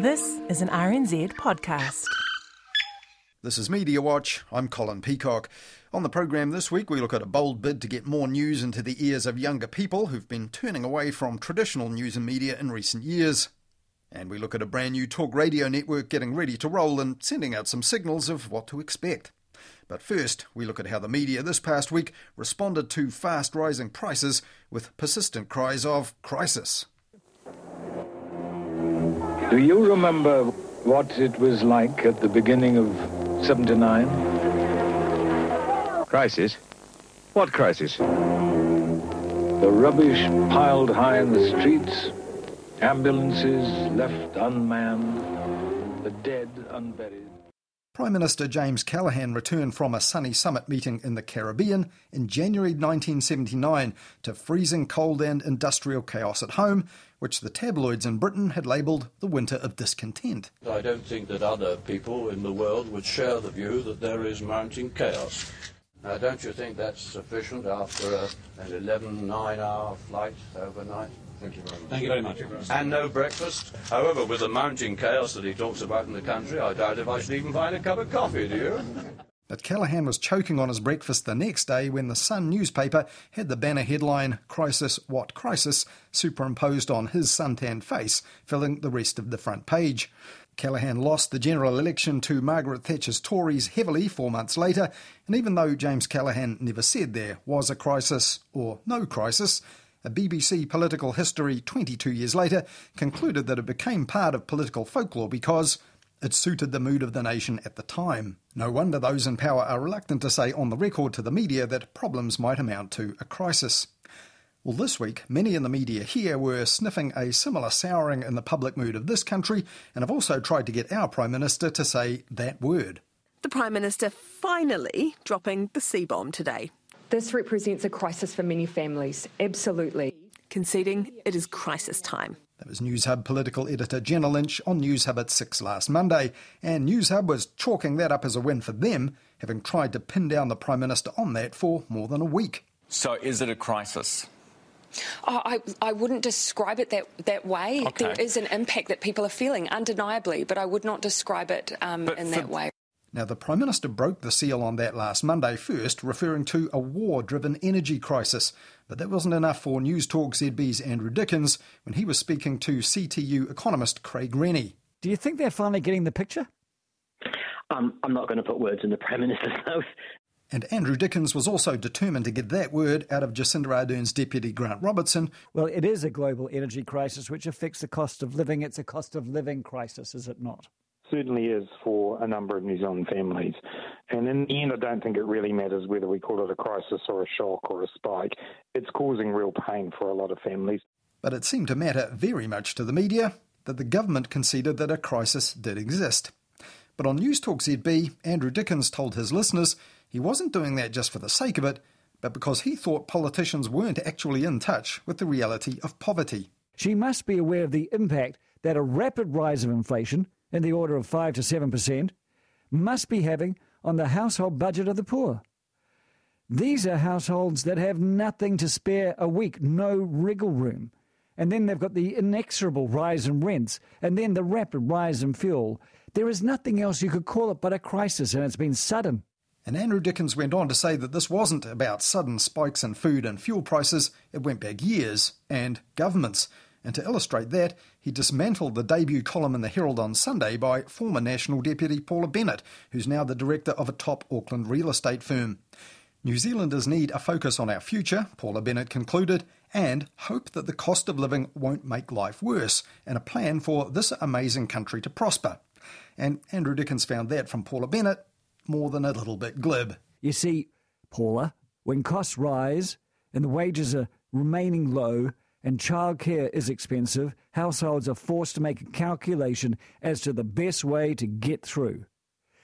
This is an RNZ podcast. This is Media Watch. I'm Colin Peacock. On the program this week, we look at a bold bid to get more news into the ears of younger people who've been turning away from traditional news and media in recent years. And we look at a brand new talk radio network getting ready to roll and sending out some signals of what to expect. But first, we look at how the media this past week responded to fast rising prices with persistent cries of crisis. Do you remember what it was like at the beginning of 79? Crisis? What crisis? The rubbish piled high in the streets, ambulances left unmanned, the dead unburied. Prime Minister James Callaghan returned from a sunny summit meeting in the Caribbean in January 1979 to freezing cold and industrial chaos at home, which the tabloids in Britain had labelled the winter of discontent. I don't think that other people in the world would share the view that there is mounting chaos. Now, don't you think that's sufficient after a, an 11, 9 hour flight overnight? Thank you very much. Thank you very much. And no breakfast. However, with the mounting chaos that he talks about in the country, I doubt if I should even find a cup of coffee, do you? But Callaghan was choking on his breakfast the next day when the Sun newspaper had the banner headline, Crisis, What Crisis, superimposed on his suntanned face, filling the rest of the front page. Callaghan lost the general election to Margaret Thatcher's Tories heavily four months later, and even though James Callaghan never said there was a crisis or no crisis, a BBC political history 22 years later concluded that it became part of political folklore because it suited the mood of the nation at the time. No wonder those in power are reluctant to say on the record to the media that problems might amount to a crisis. Well, this week, many in the media here were sniffing a similar souring in the public mood of this country and have also tried to get our Prime Minister to say that word. The Prime Minister finally dropping the C bomb today. This represents a crisis for many families, absolutely. Conceding it is crisis time. That was Newshub political editor Jenna Lynch on Newshub at 6 last Monday, and Newshub was chalking that up as a win for them, having tried to pin down the Prime Minister on that for more than a week. So, is it a crisis? Oh, I, I wouldn't describe it that, that way. Okay. There is an impact that people are feeling, undeniably, but I would not describe it um, in for- that way. Now, the Prime Minister broke the seal on that last Monday, first referring to a war driven energy crisis. But that wasn't enough for News Talk ZB's Andrew Dickens when he was speaking to CTU economist Craig Renney. Do you think they're finally getting the picture? Um, I'm not going to put words in the Prime Minister's mouth. And Andrew Dickens was also determined to get that word out of Jacinda Ardern's deputy Grant Robertson, Well, it is a global energy crisis which affects the cost of living. It's a cost of living crisis, is it not? certainly is for a number of New Zealand families. And in the end, I don't think it really matters whether we call it a crisis or a shock or a spike. It's causing real pain for a lot of families. but it seemed to matter very much to the media that the government conceded that a crisis did exist. But on News Talk ZB, Andrew Dickens told his listeners he wasn't doing that just for the sake of it, but because he thought politicians weren't actually in touch with the reality of poverty. She must be aware of the impact that a rapid rise of inflation, in the order of 5 to 7%, must be having on the household budget of the poor. These are households that have nothing to spare a week, no wriggle room. And then they've got the inexorable rise in rents, and then the rapid rise in fuel. There is nothing else you could call it but a crisis, and it's been sudden. And Andrew Dickens went on to say that this wasn't about sudden spikes in food and fuel prices, it went back years, and governments. And to illustrate that, he dismantled the debut column in the Herald on Sunday by former National Deputy Paula Bennett, who's now the director of a top Auckland real estate firm. New Zealanders need a focus on our future, Paula Bennett concluded, and hope that the cost of living won't make life worse, and a plan for this amazing country to prosper. And Andrew Dickens found that from Paula Bennett more than a little bit glib. You see, Paula, when costs rise and the wages are remaining low and childcare is expensive, households are forced to make a calculation as to the best way to get through.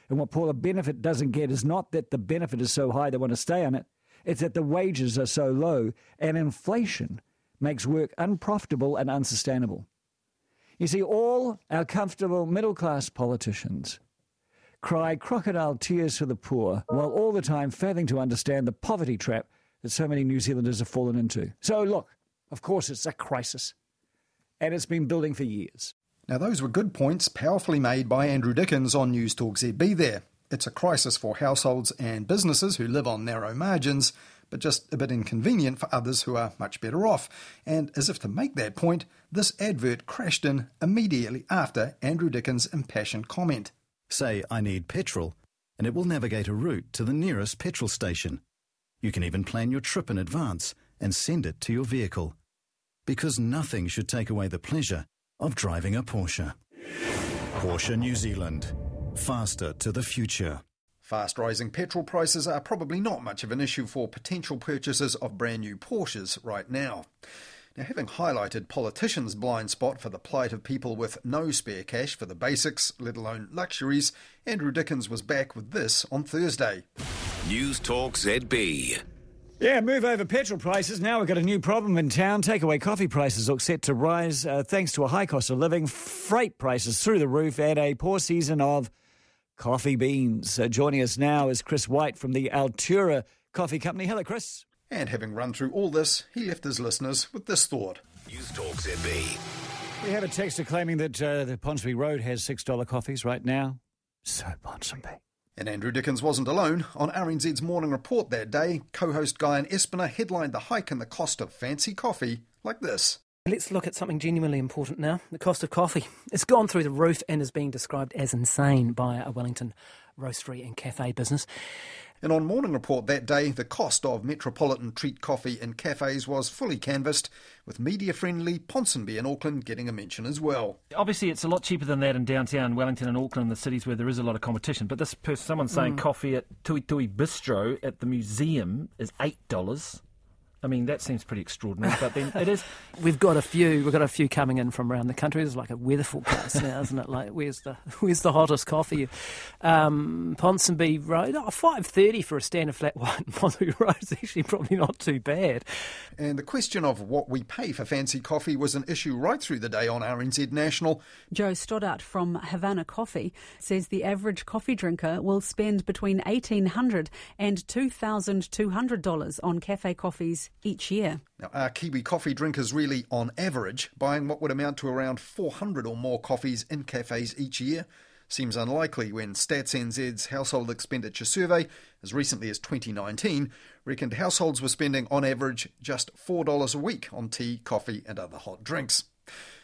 And what Paula Benefit doesn't get is not that the benefit is so high they want to stay on it, it's that the wages are so low and inflation makes work unprofitable and unsustainable. You see, all our comfortable middle class politicians cry crocodile tears for the poor, while all the time failing to understand the poverty trap that so many New Zealanders have fallen into. So, look, of course, it's a crisis, and it's been building for years. Now, those were good points, powerfully made by Andrew Dickens on News Talk ZB there. It's a crisis for households and businesses who live on narrow margins, but just a bit inconvenient for others who are much better off. And as if to make that point, this advert crashed in immediately after Andrew Dickens' impassioned comment. Say, I need petrol, and it will navigate a route to the nearest petrol station. You can even plan your trip in advance and send it to your vehicle. Because nothing should take away the pleasure of driving a Porsche. Porsche New Zealand. Faster to the future. Fast rising petrol prices are probably not much of an issue for potential purchasers of brand new Porsches right now. Now, having highlighted politicians' blind spot for the plight of people with no spare cash for the basics, let alone luxuries, Andrew Dickens was back with this on Thursday. News Talk ZB. Yeah, move over petrol prices. Now we've got a new problem in town. Takeaway coffee prices look set to rise uh, thanks to a high cost of living, freight prices through the roof, and a poor season of coffee beans. Uh, joining us now is Chris White from the Altura Coffee Company. Hello, Chris. And having run through all this, he left his listeners with this thought. News Talk ZB. We have a texter claiming that uh, the Ponsonby Road has $6 coffees right now. So Ponsonby. And Andrew Dickens wasn't alone. On RNZ's morning report that day, co host Guyon Espiner headlined the hike in the cost of fancy coffee like this. Let's look at something genuinely important now the cost of coffee. It's gone through the roof and is being described as insane by a Wellington roastery and cafe business. And on Morning Report that day, the cost of metropolitan treat coffee in cafes was fully canvassed, with media friendly Ponsonby in Auckland getting a mention as well. Obviously, it's a lot cheaper than that in downtown Wellington and Auckland, the cities where there is a lot of competition. But this person, someone's saying Mm. coffee at Tui Tui Bistro at the museum is $8. I mean, that seems pretty extraordinary, but then it is. We've got a few. We've got a few coming in from around the country. It's like a weather forecast now, isn't it? Like, where's the where's the hottest coffee? Um, Ponsonby Road, oh, five thirty for a standard flat white. Ponsonby Road is actually probably not too bad. And the question of what we pay for fancy coffee was an issue right through the day on RNZ National. Joe Stoddart from Havana Coffee says the average coffee drinker will spend between $1,800 and $2,200 on cafe coffees each year. Now, are Kiwi coffee drinkers really, on average, buying what would amount to around 400 or more coffees in cafes each year? Seems unlikely when Stats NZ's household expenditure survey, as recently as 2019, reckoned households were spending on average just $4 a week on tea, coffee, and other hot drinks.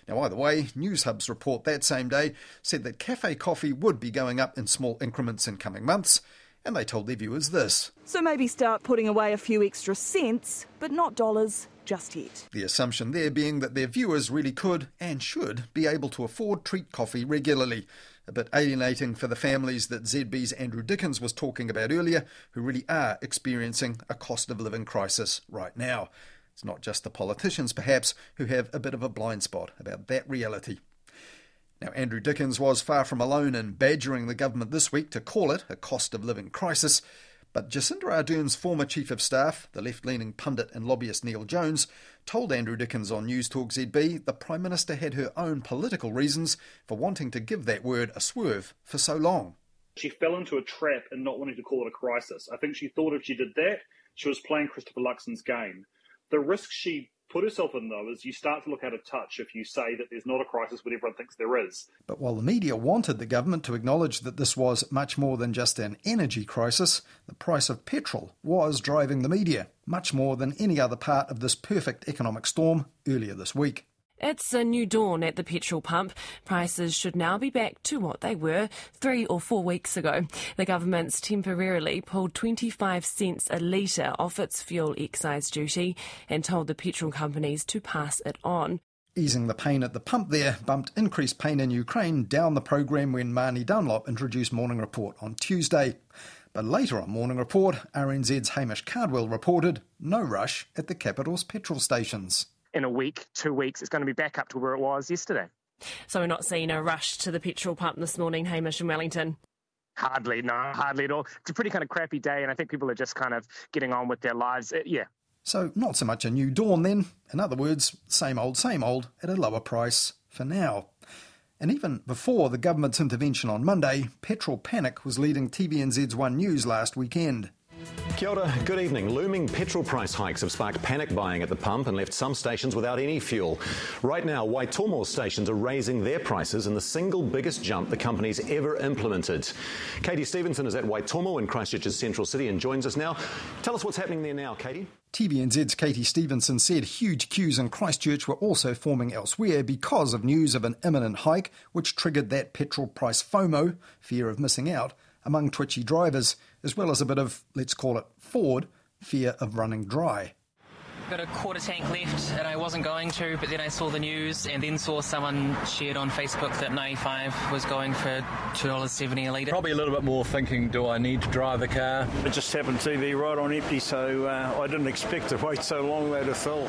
Now, either way, News Hub's report that same day said that cafe coffee would be going up in small increments in coming months, and they told their viewers this. So maybe start putting away a few extra cents, but not dollars just yet. The assumption there being that their viewers really could and should be able to afford treat coffee regularly. A bit alienating for the families that ZB's Andrew Dickens was talking about earlier, who really are experiencing a cost of living crisis right now. It's not just the politicians, perhaps, who have a bit of a blind spot about that reality. Now, Andrew Dickens was far from alone in badgering the government this week to call it a cost of living crisis. But Jacinda Ardern's former chief of staff, the left leaning pundit and lobbyist Neale Jones, told Andrew Dickens on News Talk ZB the Prime Minister had her own political reasons for wanting to give that word a swerve for so long. She fell into a trap in not wanting to call it a crisis. I think she thought if she did that, she was playing Christopher Luxon's game. The risk she put herself in, though, is you start to look out of touch if you say that there's not a crisis when everyone thinks there is. But while the media wanted the government to acknowledge that this was much more than just an energy crisis, the price of petrol was driving the media, much more than any other part of this perfect economic storm earlier this week. It's a new dawn at the petrol pump. Prices should now be back to what they were three or four weeks ago. The government's temporarily pulled 25 cents a litre off its fuel excise duty and told the petrol companies to pass it on. Easing the pain at the pump there bumped increased pain in Ukraine down the programme when Māni Dunlop introduced Morning Report on Tuesday. But later on Morning Report, RNZ's Hamish Cardwell reported no rush at the capital's petrol stations. In a week, two weeks, it's going to be back up to where it was yesterday. So we're not seeing a rush to the petrol pump this morning, Hamish in Wellington. Hardly, no, hardly at all. It's a pretty kind of crappy day, and I think people are just kind of getting on with their lives. It, yeah. So, not so much a new dawn then. In other words, same old, same old at a lower price for now. And even before the government's intervention on Monday, petrol panic was leading TVNZ's One News last weekend. Kia ora, good evening. Looming petrol price hikes have sparked panic buying at the pump and left some stations without any fuel. Right now, Waitomo stations are raising their prices in the single biggest jump the company's ever implemented. Katie Stevenson is at Waitomo in Christchurch's central city and joins us now. Tell us what's happening there now, Katie. TVNZ's Katie Stevenson said huge queues in Christchurch were also forming elsewhere because of news of an imminent hike, which triggered that petrol price FOMO, fear of missing out, among twitchy drivers, as well as a bit of, let's call it, Ford, fear of running dry. Got a quarter tank left, and I wasn't going to, but then I saw the news and then saw someone shared on Facebook that 95 was going for $2.70 a litre. Probably a little bit more thinking, do I need to drive the car? It just happened to be right on empty, so uh, I didn't expect to wait so long though to fill.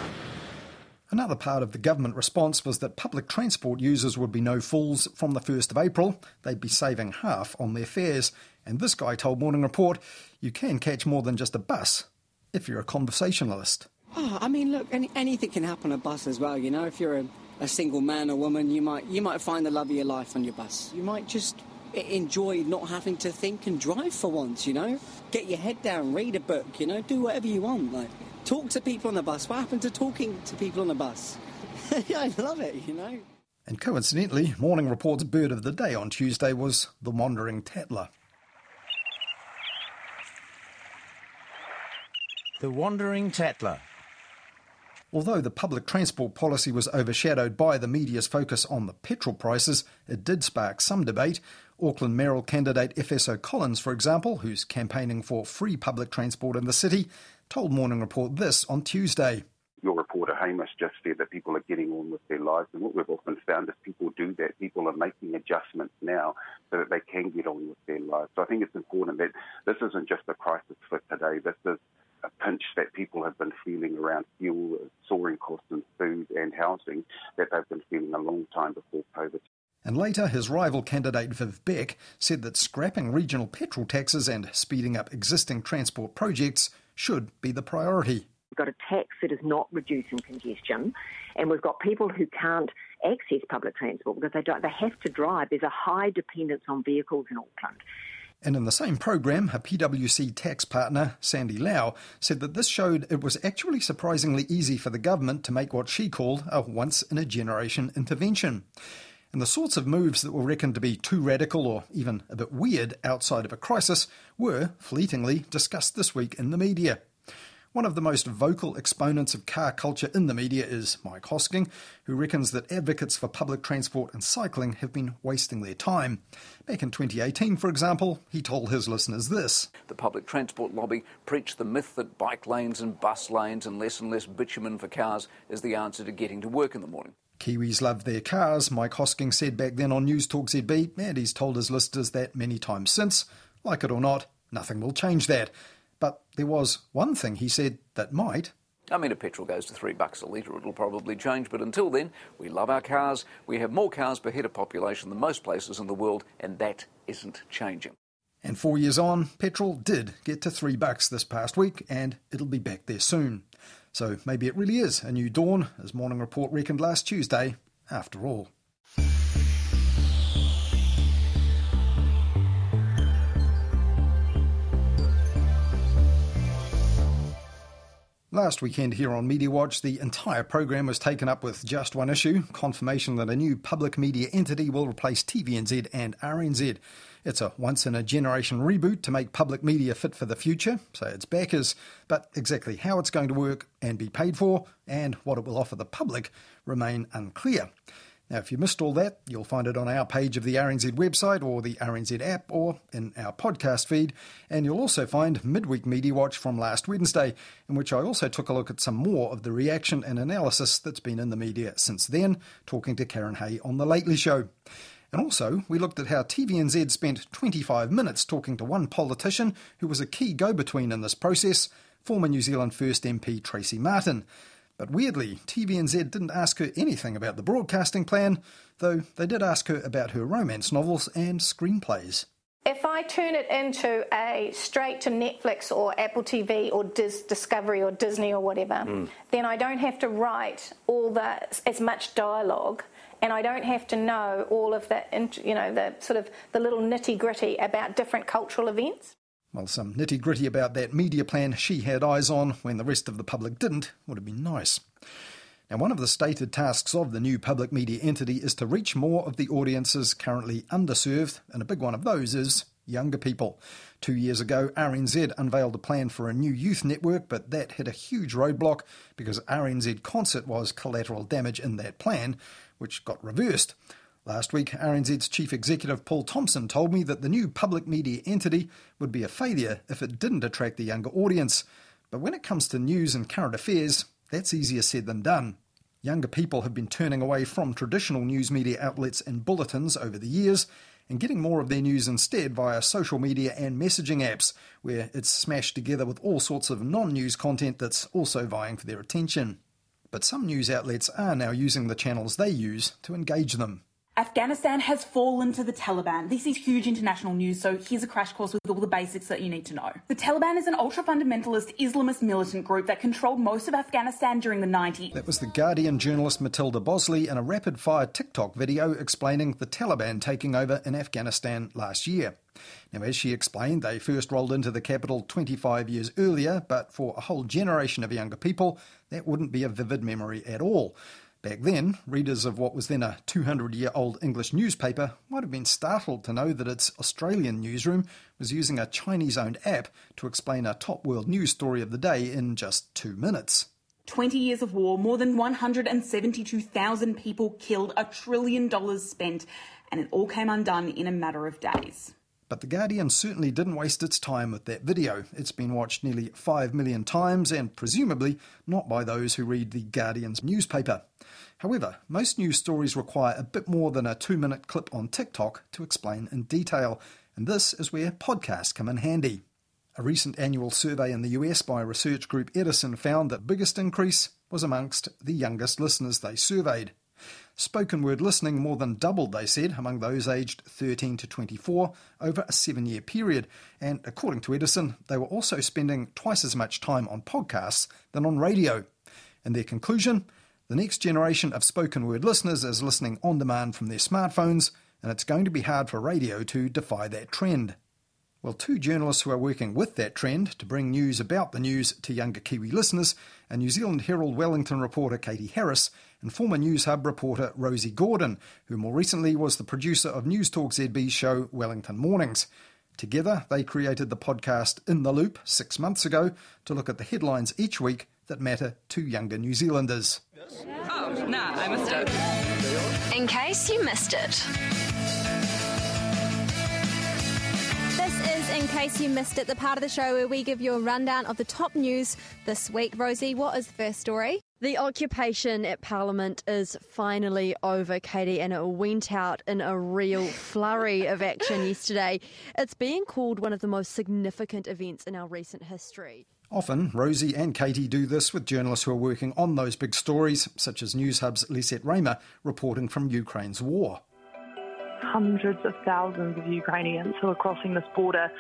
Another part of the government response was that public transport users would be no fools from the 1st of April. They'd be saving half on their fares. And this guy told Morning Report you can catch more than just a bus if you're a conversationalist. Oh, I mean, look, any, anything can happen on a bus as well. You know, if you're a, a single man or woman, you might you might find the love of your life on your bus. You might just enjoy not having to think and drive for once. You know, get your head down, read a book. You know, do whatever you want. Like, talk to people on the bus. What happened to talking to people on the bus? I love it. You know. And coincidentally, Morning Report's bird of the day on Tuesday was the wandering tattler. The wandering tattler. Although the public transport policy was overshadowed by the media's focus on the petrol prices, it did spark some debate. Auckland mayoral candidate Efeso Collins, for example, who's campaigning for free public transport in the city, told Morning Report this on Tuesday. Your reporter Hamish just said that people are getting on with their lives, and what we've often found is people do that. People are making adjustments now so that they can get on with their lives. So I think it's important that this isn't just a crisis for today. This is a pinch that people have been feeling around fuel, soaring costs in food and housing that they've been feeling a long time before COVID. And later, his rival candidate Viv Beck said that scrapping regional petrol taxes and speeding up existing transport projects should be the priority. We've got a tax that is not reducing congestion, and we've got people who can't access public transport because they don't. They have to drive. There's a high dependence on vehicles in Auckland. And in the same program, a PwC tax partner, Sandy Lau, said that this showed it was actually surprisingly easy for the government to make what she called a once in a generation intervention. And the sorts of moves that were reckoned to be too radical or even a bit weird outside of a crisis were, fleetingly, discussed this week in the media. One of the most vocal exponents of car culture in the media is Mike Hosking, who reckons that advocates for public transport and cycling have been wasting their time. Back in 2018, for example, he told his listeners this The public transport lobby preached the myth that bike lanes and bus lanes and less and less bitumen for cars is the answer to getting to work in the morning. Kiwis love their cars, Mike Hosking said back then on News Talk ZB, and he's told his listeners that many times since. Like it or not, nothing will change that. But there was one thing he said that might. I mean, if petrol goes to three bucks a litre, it'll probably change. But until then, we love our cars. We have more cars per head of population than most places in the world, and that isn't changing. And four years on, petrol did get to three bucks this past week, and it'll be back there soon. So maybe it really is a new dawn, as Morning Report reckoned last Tuesday, after all. Last weekend here on Media Watch, the entire program was taken up with just one issue confirmation that a new public media entity will replace TVNZ and RNZ. It's a once in a generation reboot to make public media fit for the future, so its backers, but exactly how it's going to work and be paid for, and what it will offer the public, remain unclear. Now, if you missed all that, you'll find it on our page of the RNZ website or the RNZ app or in our podcast feed. And you'll also find Midweek Media Watch from last Wednesday, in which I also took a look at some more of the reaction and analysis that's been in the media since then, talking to Karyn Hay on The Lately Show. And also, we looked at how TVNZ spent 25 minutes talking to one politician who was a key go between in this process, former New Zealand First MP Tracey Martin. But weirdly, TVNZ didn't ask her anything about the broadcasting plan, though they did ask her about her romance novels and screenplays. If I turn it into a straight to Netflix or Apple TV or Dis- Discovery or Disney or whatever, mm. then I don't have to write all the as much dialogue, and I don't have to know all of the you know the sort of the little nitty gritty about different cultural events. Well, some nitty gritty about that media plan she had eyes on when the rest of the public didn't would have been nice. Now, one of the stated tasks of the new public media entity is to reach more of the audiences currently underserved, and a big one of those is younger people. Two years ago, RNZ unveiled a plan for a new youth network, but that hit a huge roadblock because RNZ Concert was collateral damage in that plan, which got reversed. Last week, RNZ's chief executive Paul Thompson told me that the new public media entity would be a failure if it didn't attract the younger audience. But when it comes to news and current affairs, that's easier said than done. Younger people have been turning away from traditional news media outlets and bulletins over the years and getting more of their news instead via social media and messaging apps, where it's smashed together with all sorts of non news content that's also vying for their attention. But some news outlets are now using the channels they use to engage them. Afghanistan has fallen to the Taliban. This is huge international news, so here's a crash course with all the basics that you need to know. The Taliban is an ultra fundamentalist Islamist militant group that controlled most of Afghanistan during the 90s. That was the Guardian journalist Matilda Boseley in a rapid fire TikTok video explaining the Taliban taking over in Afghanistan last year. Now, as she explained, they first rolled into the capital 25 years earlier, but for a whole generation of younger people, that wouldn't be a vivid memory at all. Back then, readers of what was then a 200 year old English newspaper might have been startled to know that its Australian newsroom was using a Chinese owned app to explain a top world news story of the day in just two minutes. 20 years of war, more than 172,000 people killed, a trillion dollars spent, and it all came undone in a matter of days. But The Guardian certainly didn't waste its time with that video. It's been watched nearly 5 million times and presumably not by those who read The Guardian's newspaper. However, most news stories require a bit more than a two minute clip on TikTok to explain in detail, and this is where podcasts come in handy. A recent annual survey in the US by research group Edison found that biggest increase was amongst the youngest listeners they surveyed. Spoken word listening more than doubled, they said, among those aged 13 to 24 over a seven year period. And according to Edison, they were also spending twice as much time on podcasts than on radio. And their conclusion the next generation of spoken word listeners is listening on demand from their smartphones, and it's going to be hard for radio to defy that trend. Well, two journalists who are working with that trend to bring news about the news to younger Kiwi listeners are New Zealand Herald Wellington reporter Katie Harris and former News Hub reporter Rosie Gordon, who more recently was the producer of News Talk ZB's show Wellington Mornings. Together, they created the podcast In the Loop six months ago to look at the headlines each week that matter to younger New Zealanders. Oh, nah, I missed it. In case you missed it. This is In case you missed it, the part of the show where we give you a rundown of the top news this week. Rosie, what is the first story? The occupation at Parliament is finally over, Katie, and it went out in a real flurry of action yesterday. It's being called one of the most significant events in our recent history. Often, Rosie and Katie do this with journalists who are working on those big stories, such as News Hub's Lisette Reymer reporting from Ukraine's war hundreds of thousands of Ukrainians who are crossing this border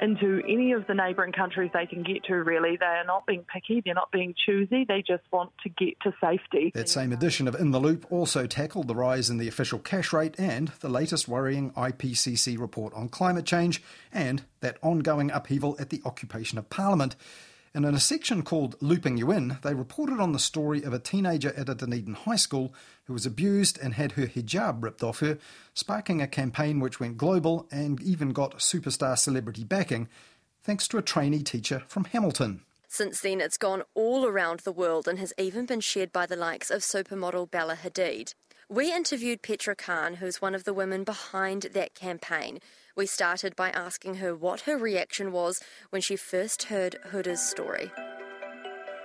into any of the neighbouring countries they can get to, really. They are not being picky, they're not being choosy, they just want to get to safety. That same edition of In the Loop also tackled the rise in the official cash rate and the latest worrying IPCC report on climate change and that ongoing upheaval at the occupation of Parliament. And in a section called Looping You In, they reported on the story of a teenager at a Dunedin high school who was abused and had her hijab ripped off her, sparking a campaign which went global and even got superstar celebrity backing, thanks to a trainee teacher from Hamilton. Since then, it's gone all around the world and has even been shared by the likes of supermodel Bella Hadid. We interviewed Petra Khan, who's one of the women behind that campaign. We started by asking her what her reaction was when she first heard Huda's story.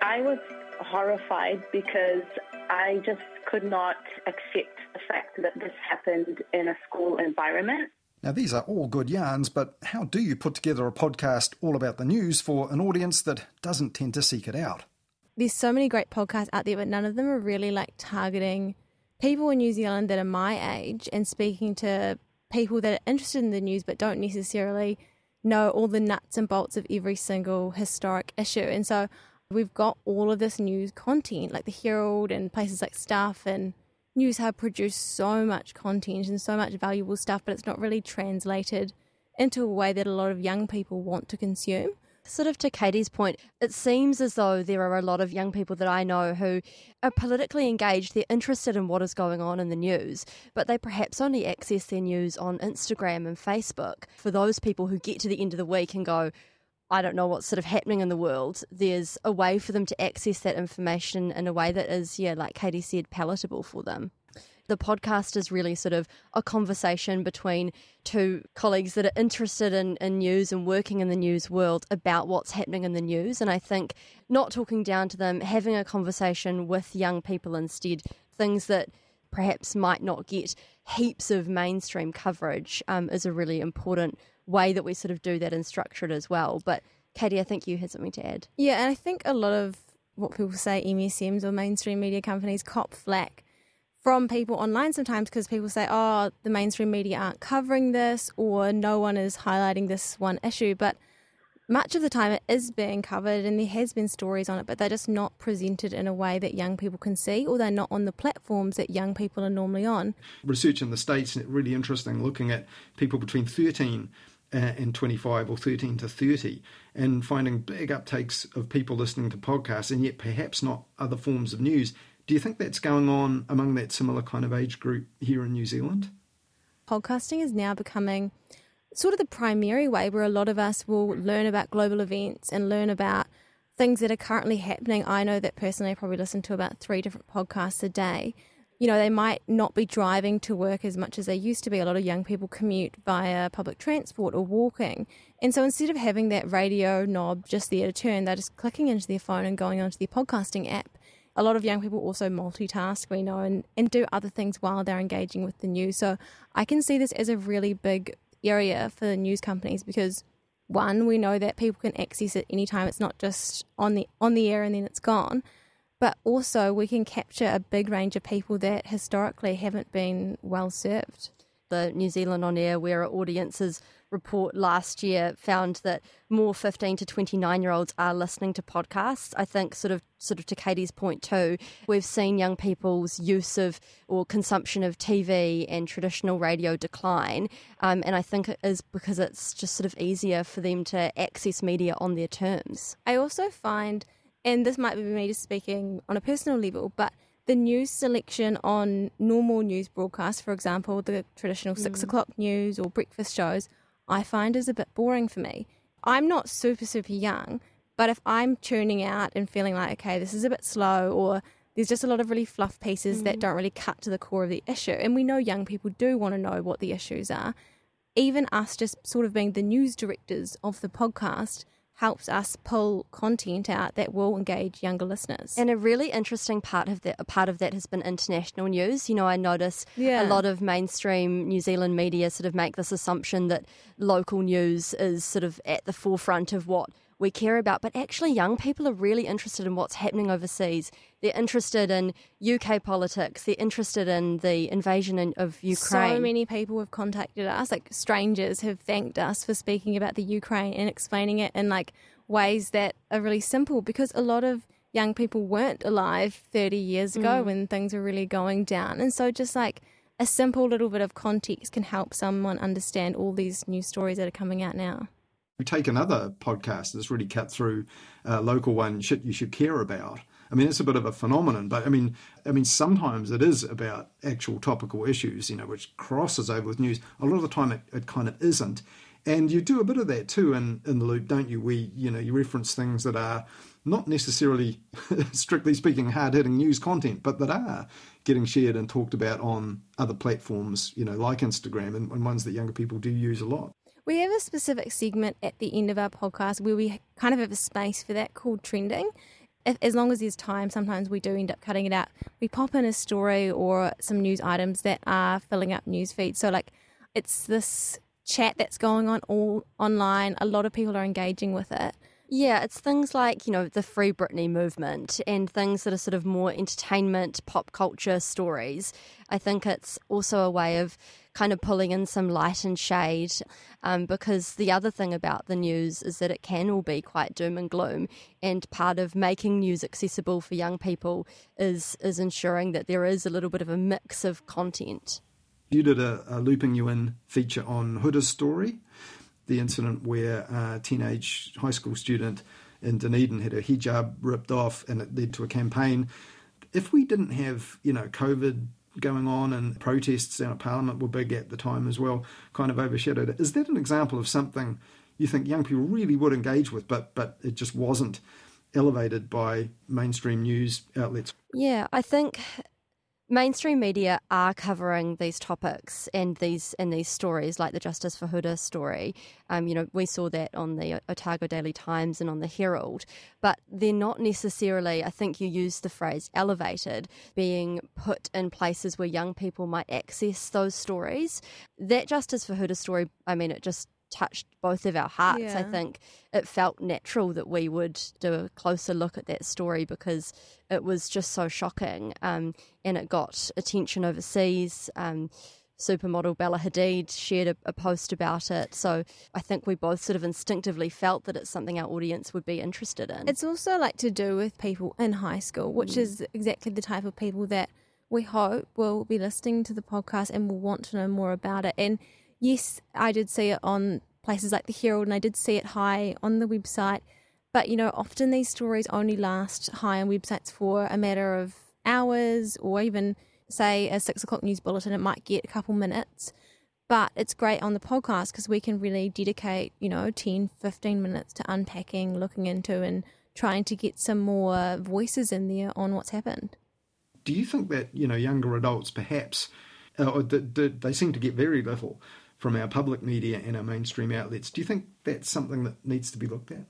I was horrified because I just could not accept the fact that this happened in a school environment. Now, these are all good yarns, but how do you put together a podcast all about the news for an audience that doesn't tend to seek it out? There's so many great podcasts out there, but none of them are really like targeting people in New Zealand that are my age and speaking to people that are interested in the news but don't necessarily know all the nuts and bolts of every single historic issue. And so we've got all of this news content, like the Herald and places like Stuff and News Hub produce so much content and so much valuable stuff, but it's not really translated into a way that a lot of young people want to consume. Sort of to Katie's point, it seems as though there are a lot of young people that I know who are politically engaged. They're interested in what is going on in the news, but they perhaps only access their news on Instagram and Facebook. For those people who get to the end of the week and go, I don't know what's sort of happening in the world, there's a way for them to access that information in a way that is, yeah, like Katie said, palatable for them the podcast is really sort of a conversation between two colleagues that are interested in, in news and working in the news world about what's happening in the news. And I think not talking down to them, having a conversation with young people instead, things that perhaps might not get heaps of mainstream coverage um, is a really important way that we sort of do that and structure it as well. But Katie, I think you had something to add. Yeah, and I think a lot of what people say MSMs or mainstream media companies cop flack from people online sometimes because people say, oh, the mainstream media aren't covering this or no one is highlighting this one issue. But much of the time it is being covered and there has been stories on it, but they're just not presented in a way that young people can see or they're not on the platforms that young people are normally on. Research in the States, really interesting, looking at people between 13 uh, and 25 or 13 to 30 and finding big uptakes of people listening to podcasts and yet perhaps not other forms of news do you think that's going on among that similar kind of age group here in New Zealand? Podcasting is now becoming sort of the primary way where a lot of us will learn about global events and learn about things that are currently happening. I know that personally I probably listen to about three different podcasts a day. You know, they might not be driving to work as much as they used to be. A lot of young people commute via public transport or walking. And so instead of having that radio knob just there to turn, they're just clicking into their phone and going onto their podcasting app a lot of young people also multitask, we know, and, and do other things while they're engaging with the news. So I can see this as a really big area for news companies because one, we know that people can access it anytime. It's not just on the on the air and then it's gone. But also we can capture a big range of people that historically haven't been well served. The New Zealand On Air, where audiences report last year found that more 15 to 29 year olds are listening to podcasts. I think sort of sort of to Katie's point too, we've seen young people's use of or consumption of TV and traditional radio decline. Um, and I think it is because it's just sort of easier for them to access media on their terms. I also find, and this might be me just speaking on a personal level, but the news selection on normal news broadcasts, for example, the traditional six mm. o'clock news or breakfast shows, I find is a bit boring for me. I'm not super, super young, but if I'm tuning out and feeling like, okay, this is a bit slow, or there's just a lot of really fluff pieces mm. that don't really cut to the core of the issue, and we know young people do want to know what the issues are, even us just sort of being the news directors of the podcast helps us pull content out that will engage younger listeners. And a really interesting part of that part of that has been international news. You know, I notice yeah. a lot of mainstream New Zealand media sort of make this assumption that local news is sort of at the forefront of what we care about, but actually, young people are really interested in what's happening overseas. They're interested in UK politics. They're interested in the invasion of Ukraine. So many people have contacted us, like strangers have thanked us for speaking about the Ukraine and explaining it in like ways that are really simple because a lot of young people weren't alive 30 years ago mm. when things were really going down. And so just like a simple little bit of context can help someone understand all these new stories that are coming out now we take another podcast that's really cut through a uh, local one, shit you should care about. I mean, it's a bit of a phenomenon, but I mean, I mean, sometimes it is about actual topical issues, you know, which crosses over with news. A lot of the time, it, it kind of isn't, and you do a bit of that too in in the loop, don't you? We, you know, you reference things that are not necessarily, strictly speaking, hard hitting news content, but that are getting shared and talked about on other platforms, you know, like Instagram and, and ones that younger people do use a lot. We have a specific segment at the end of our podcast where we kind of have a space for that called trending. If, as long as there's time, sometimes we do end up cutting it out. We pop in a story or some news items that are filling up news feeds. So, like, it's this chat that's going on all online. A lot of people are engaging with it. Yeah, it's things like, you know, the Free Britney movement and things that are sort of more entertainment, pop culture stories. I think it's also a way of kind of pulling in some light and shade um, because the other thing about the news is that it can all be quite doom and gloom. And part of making news accessible for young people is, is ensuring that there is a little bit of a mix of content. You did a, a Looping You In feature on Huda's story the incident where a teenage high school student in Dunedin had her hijab ripped off and it led to a campaign. If we didn't have, you know, COVID going on and protests down at Parliament were big at the time as well, kind of overshadowed it. Is that an example of something you think young people really would engage with, but but it just wasn't elevated by mainstream news outlets? Yeah, I think mainstream media are covering these topics and these and these stories, like the Justice for Huda story. Um, you know, we saw that on the Otago Daily Times and on the Herald, but they're not necessarily. I think you used the phrase elevated, being put in places where young people might access those stories. That Justice for Huda story, I mean, it just touched both of our hearts. Yeah. I think it felt natural that we would do a closer look at that story because it was just so shocking um, and it got attention overseas. Um, supermodel Bella Hadid shared a, a, post about it. So I think we both sort of instinctively felt that it's something our audience would be interested in. It's also like to do with people in high school, which mm. is exactly the type of people that we hope will be listening to the podcast and will want to know more about it. And yes, I did see it on places like the Herald and I did see it high on the website. But, you know, often these stories only last high on websites for a matter of hours or even, say, a six o'clock news bulletin. It might get a couple minutes. But it's great on the podcast because we can really dedicate, you know, 10, 15 minutes to unpacking, looking into, and trying to get some more voices in there on what's happened. Do you think that, you know, younger adults perhaps, uh, they seem to get very little from our public media and our mainstream outlets. Do you think that's something that needs to be looked at?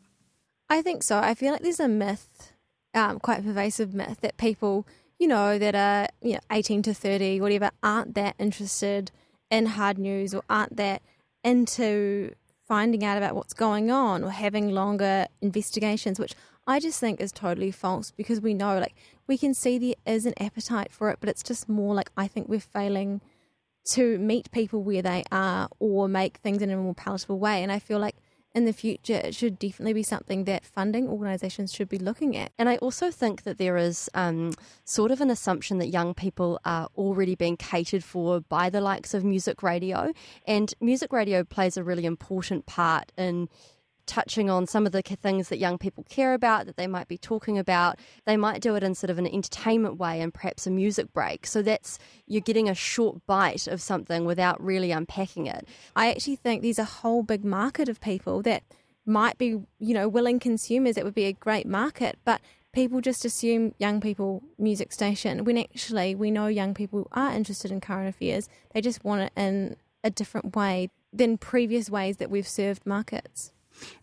I think so. I feel like there's a myth, um, quite pervasive myth, that people, you know, that are you know 18 to 30, whatever, aren't that interested in hard news or aren't that into finding out about what's going on or having longer investigations, which I just think is totally false because we know, like, we can see there is an appetite for it, but it's just more like I think we're failing to meet people where they are or make things in a more palatable way. And I feel like in the future, it should definitely be something that funding organisations should be looking at. And I also think that there is um, sort of an assumption that young people are already being catered for by the likes of music radio. And music radio plays a really important part in touching on some of the things that young people care about, that they might be talking about. They might do it in sort of an entertainment way and perhaps a music break. So that's you're getting a short bite of something without really unpacking it. I actually think there's a whole big market of people that might be, you know, willing consumers. It would be a great market, but people just assume young people music station when actually we know young people are interested in current affairs. They just want it in a different way than previous ways that we've served markets.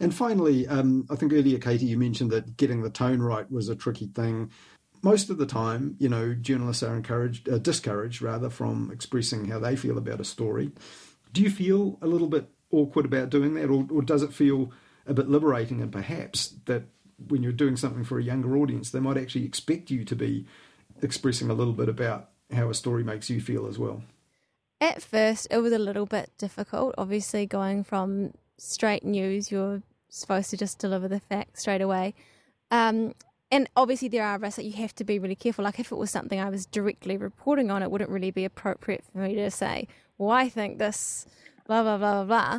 And finally, um, I think earlier, Katie, you mentioned that getting the tone right was a tricky thing. Most of the time, you know, journalists are encouraged, uh, discouraged rather, from expressing how they feel about a story. Do you feel a little bit awkward about doing that, or, or does it feel a bit liberating and perhaps that when you're doing something for a younger audience, they might actually expect you to be expressing a little bit about how a story makes you feel as well? At first, it was a little bit difficult, obviously, going from straight news, you're supposed to just deliver the facts straight away. Um, and obviously, there are risks that you have to be really careful. Like, if it was something I was directly reporting on, it wouldn't really be appropriate for me to say, well, I think this, blah, blah, blah, blah, blah.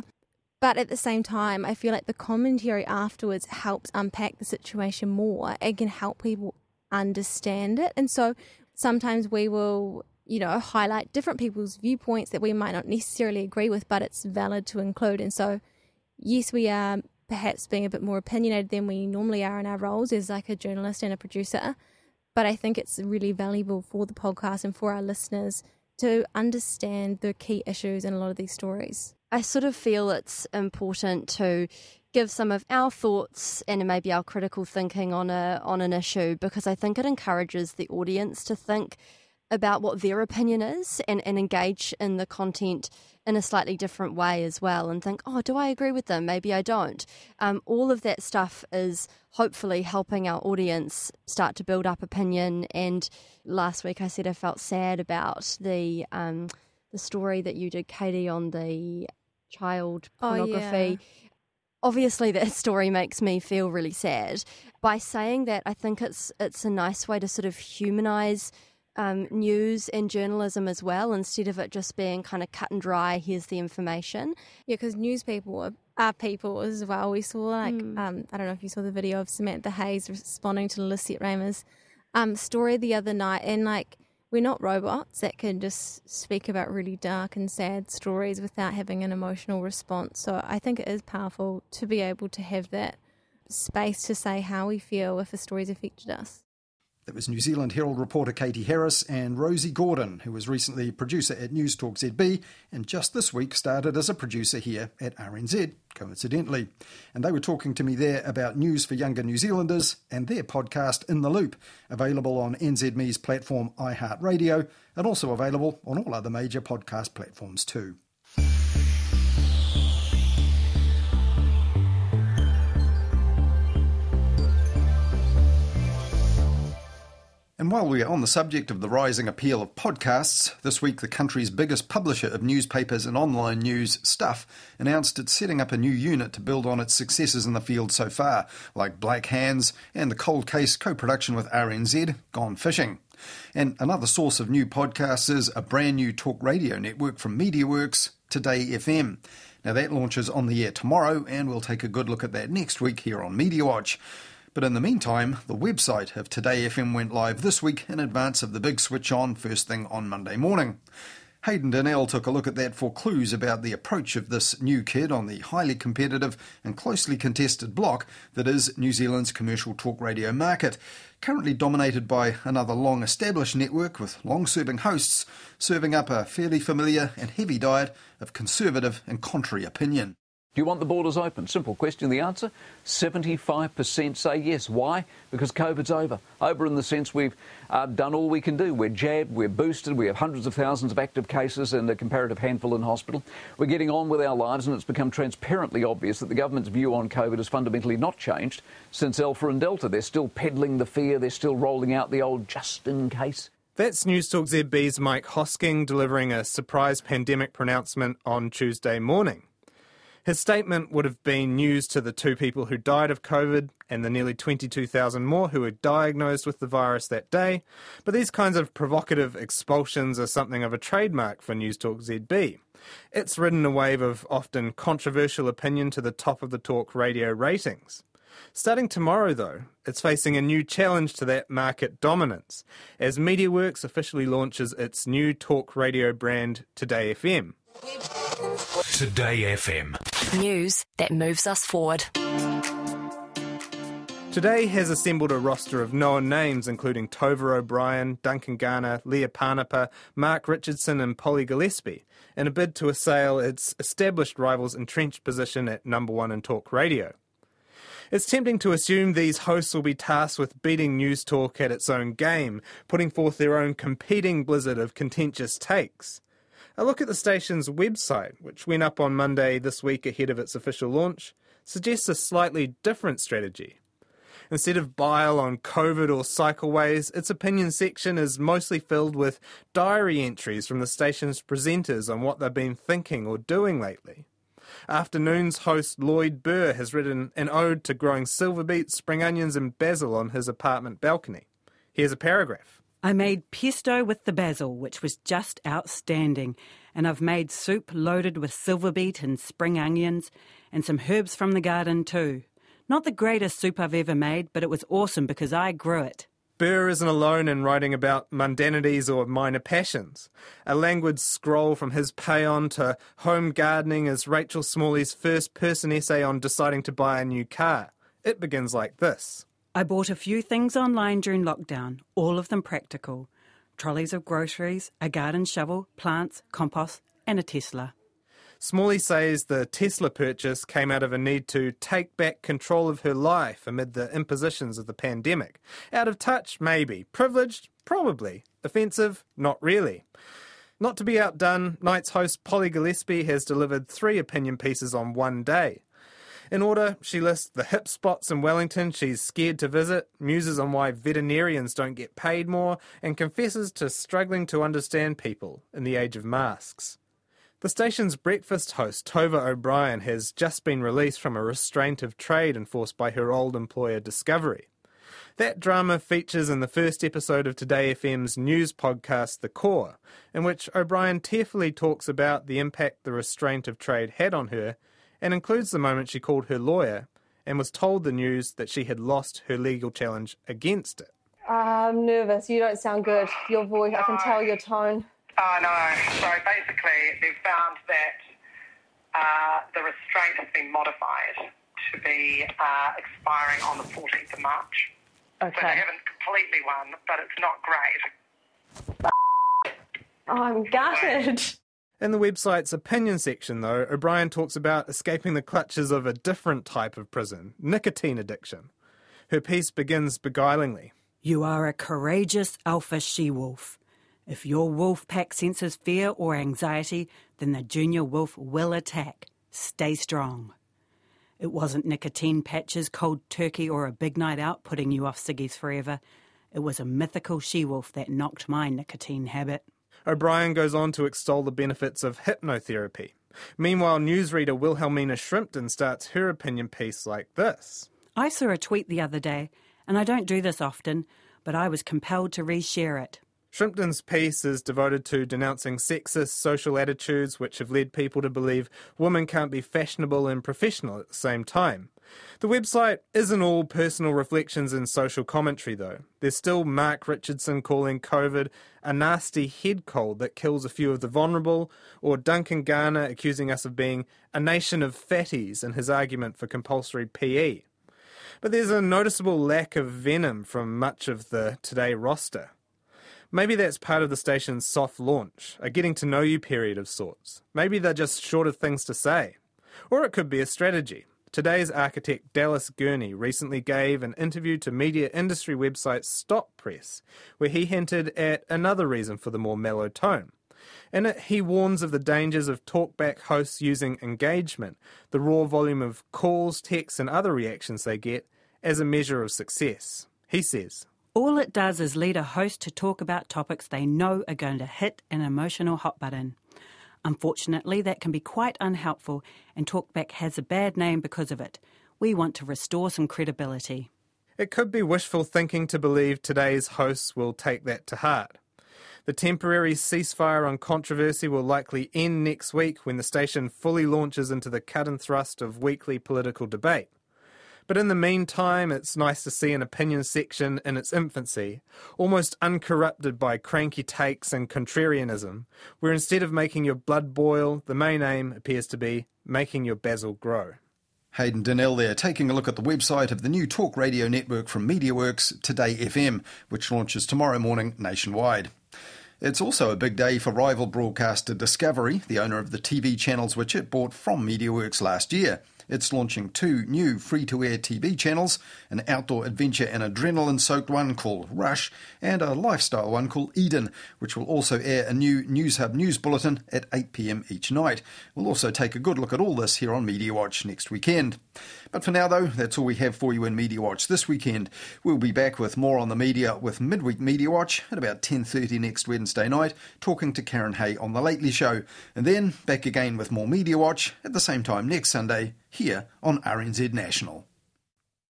But at the same time, I feel like the commentary afterwards helps unpack the situation more and can help people understand it. And so sometimes we will you know, highlight different people's viewpoints that we might not necessarily agree with, but it's valid to include. And so yes, we are perhaps being a bit more opinionated than we normally are in our roles as like a journalist and a producer. But I think it's really valuable for the podcast and for our listeners to understand the key issues in a lot of these stories. I sort of feel it's important to give some of our thoughts and maybe our critical thinking on a on an issue because I think it encourages the audience to think about what their opinion is and, and engage in the content in a slightly different way as well and think, oh, do I agree with them? Maybe I don't. Um, all of that stuff is hopefully helping our audience start to build up opinion. And last week I said I felt sad about the um, the story that you did, Katie, on the child pornography. Oh, yeah. Obviously, that story makes me feel really sad. By saying that, I think it's it's a nice way to sort of humanize um, news and journalism as well, instead of it just being kind of cut and dry, here's the information. Yeah, because news people are, are people as well. We saw like um, I don't know if you saw the video of Samantha Hayes responding to Lisette Reymer's um, story the other night, and like we're not robots that can just speak about really dark and sad stories without having an emotional response. So I think it is powerful to be able to have that space to say how we feel if a story's affected us. That was New Zealand Herald reporter Katie Harris and Rosie Gordon, who was recently producer at News Talk ZB and just this week started as a producer here at RNZ, coincidentally. And they were talking to me there about news for younger New Zealanders and their podcast In the Loop, available on NZME's platform iHeartRadio and also available on all other major podcast platforms too. And while we are on the subject of the rising appeal of podcasts, this week the country's biggest publisher of newspapers and online news, Stuff, announced it's setting up a new unit to build on its successes in the field so far, like Black Hands and the Cold Case co production with RNZ, Gone Fishing. And another source of new podcasts is a brand new talk radio network from MediaWorks, Today FM. Now that launches on the air tomorrow, and we'll take a good look at that next week here on Media Watch. But in the meantime, the website of Today FM went live this week in advance of the big switch on first thing on Monday morning. Hayden Donnell took a look at that for clues about the approach of this new kid on the highly competitive and closely contested block that is New Zealand's commercial talk radio market, currently dominated by another long established network with long serving hosts serving up a fairly familiar and heavy diet of conservative and contrary opinion. Do you want the borders open? Simple question. The answer 75% say yes. Why? Because COVID's over. Over in the sense we've uh, done all we can do. We're jabbed, we're boosted, we have hundreds of thousands of active cases and a comparative handful in hospital. We're getting on with our lives, and it's become transparently obvious that the government's view on COVID has fundamentally not changed since Alpha and Delta. They're still peddling the fear, they're still rolling out the old just in case. That's News Talk ZB's Mike Hosking delivering a surprise pandemic pronouncement on Tuesday morning. His statement would have been news to the two people who died of COVID and the nearly 22,000 more who were diagnosed with the virus that day, but these kinds of provocative expulsions are something of a trademark for News Talk ZB. It's ridden a wave of often controversial opinion to the top of the talk radio ratings. Starting tomorrow, though, it's facing a new challenge to that market dominance as MediaWorks officially launches its new talk radio brand, Today FM. Today FM. News that moves us forward. Today has assembled a roster of known names, including Tova O'Brien, Duncan Garner, Leah Panapa, Mark Richardson, and Polly Gillespie, in a bid to assail its established rival's entrenched position at number one in talk radio. It's tempting to assume these hosts will be tasked with beating News Talk at its own game, putting forth their own competing blizzard of contentious takes. A look at the station's website, which went up on Monday this week ahead of its official launch, suggests a slightly different strategy. Instead of bile on COVID or cycleways, its opinion section is mostly filled with diary entries from the station's presenters on what they've been thinking or doing lately. Afternoons host Lloyd Burr has written an ode to growing silver beets, spring onions, and basil on his apartment balcony. Here's a paragraph. I made pesto with the basil, which was just outstanding, and I've made soup loaded with silver beet and spring onions, and some herbs from the garden too. Not the greatest soup I've ever made, but it was awesome because I grew it. Burr isn't alone in writing about mundanities or minor passions. A languid scroll from his paean to home gardening is Rachel Smalley's first person essay on deciding to buy a new car. It begins like this. I bought a few things online during lockdown, all of them practical trolleys of groceries, a garden shovel, plants, compost, and a Tesla. Smalley says the Tesla purchase came out of a need to take back control of her life amid the impositions of the pandemic. Out of touch? Maybe. Privileged? Probably. Offensive? Not really. Not to be outdone, Night's host Polly Gillespie has delivered three opinion pieces on one day. In order, she lists the hip spots in Wellington she's scared to visit, muses on why veterinarians don't get paid more, and confesses to struggling to understand people in the age of masks. The station's breakfast host, Tova O'Brien, has just been released from a restraint of trade enforced by her old employer, Discovery. That drama features in the first episode of Today FM's news podcast, The Core, in which O'Brien tearfully talks about the impact the restraint of trade had on her and includes the moment she called her lawyer and was told the news that she had lost her legal challenge against it. I'm nervous. You don't sound good. Your voice, I can tell your tone. Oh, no. So basically, they've found that uh, the restraint has been modified to be uh, expiring on the 14th of March. Okay. So they haven't completely won, but it's not great. Oh, I'm gutted. In the website's opinion section, though, O'Brien talks about escaping the clutches of a different type of prison nicotine addiction. Her piece begins beguilingly. You are a courageous alpha she wolf. If your wolf pack senses fear or anxiety, then the junior wolf will attack. Stay strong. It wasn't nicotine patches, cold turkey, or a big night out putting you off ciggies forever. It was a mythical she wolf that knocked my nicotine habit. O'Brien goes on to extol the benefits of hypnotherapy. Meanwhile, newsreader Wilhelmina Shrimpton starts her opinion piece like this. I saw a tweet the other day, and I don't do this often, but I was compelled to reshare it. Shrimpton's piece is devoted to denouncing sexist social attitudes which have led people to believe women can't be fashionable and professional at the same time. The website isn't all personal reflections and social commentary, though. There's still Mark Richardson calling COVID a nasty head cold that kills a few of the vulnerable, or Duncan Garner accusing us of being a nation of fatties in his argument for compulsory PE. But there's a noticeable lack of venom from much of the Today roster. Maybe that's part of the station's soft launch, a getting to know you period of sorts. Maybe they're just short of things to say. Or it could be a strategy. Today's architect Dallas Gurney recently gave an interview to media industry website Stop Press, where he hinted at another reason for the more mellow tone. In it, he warns of the dangers of talkback hosts using engagement, the raw volume of calls, texts, and other reactions they get, as a measure of success. He says, All it does is lead a host to talk about topics they know are going to hit an emotional hot button. Unfortunately, that can be quite unhelpful, and Talkback has a bad name because of it. We want to restore some credibility. It could be wishful thinking to believe today's hosts will take that to heart. The temporary ceasefire on controversy will likely end next week when the station fully launches into the cut and thrust of weekly political debate. But in the meantime, it's nice to see an opinion section in its infancy, almost uncorrupted by cranky takes and contrarianism, where instead of making your blood boil, the main aim appears to be making your basil grow. Hayden Donnell there, taking a look at the website of the new talk radio network from MediaWorks, Today FM, which launches tomorrow morning nationwide. It's also a big day for rival broadcaster Discovery, the owner of the TV channels which it bought from MediaWorks last year. It's launching two new free to air TV channels an outdoor adventure and adrenaline soaked one called Rush, and a lifestyle one called Eden, which will also air a new Newshub news bulletin at 8 pm each night. We'll also take a good look at all this here on Media Watch next weekend. But for now, though, that's all we have for you in Media Watch this weekend. We'll be back with more on the media with midweek Media Watch at about 10:30 next Wednesday night, talking to Karyn Hay on the Lately Show, and then back again with more Media Watch at the same time next Sunday here on RNZ National.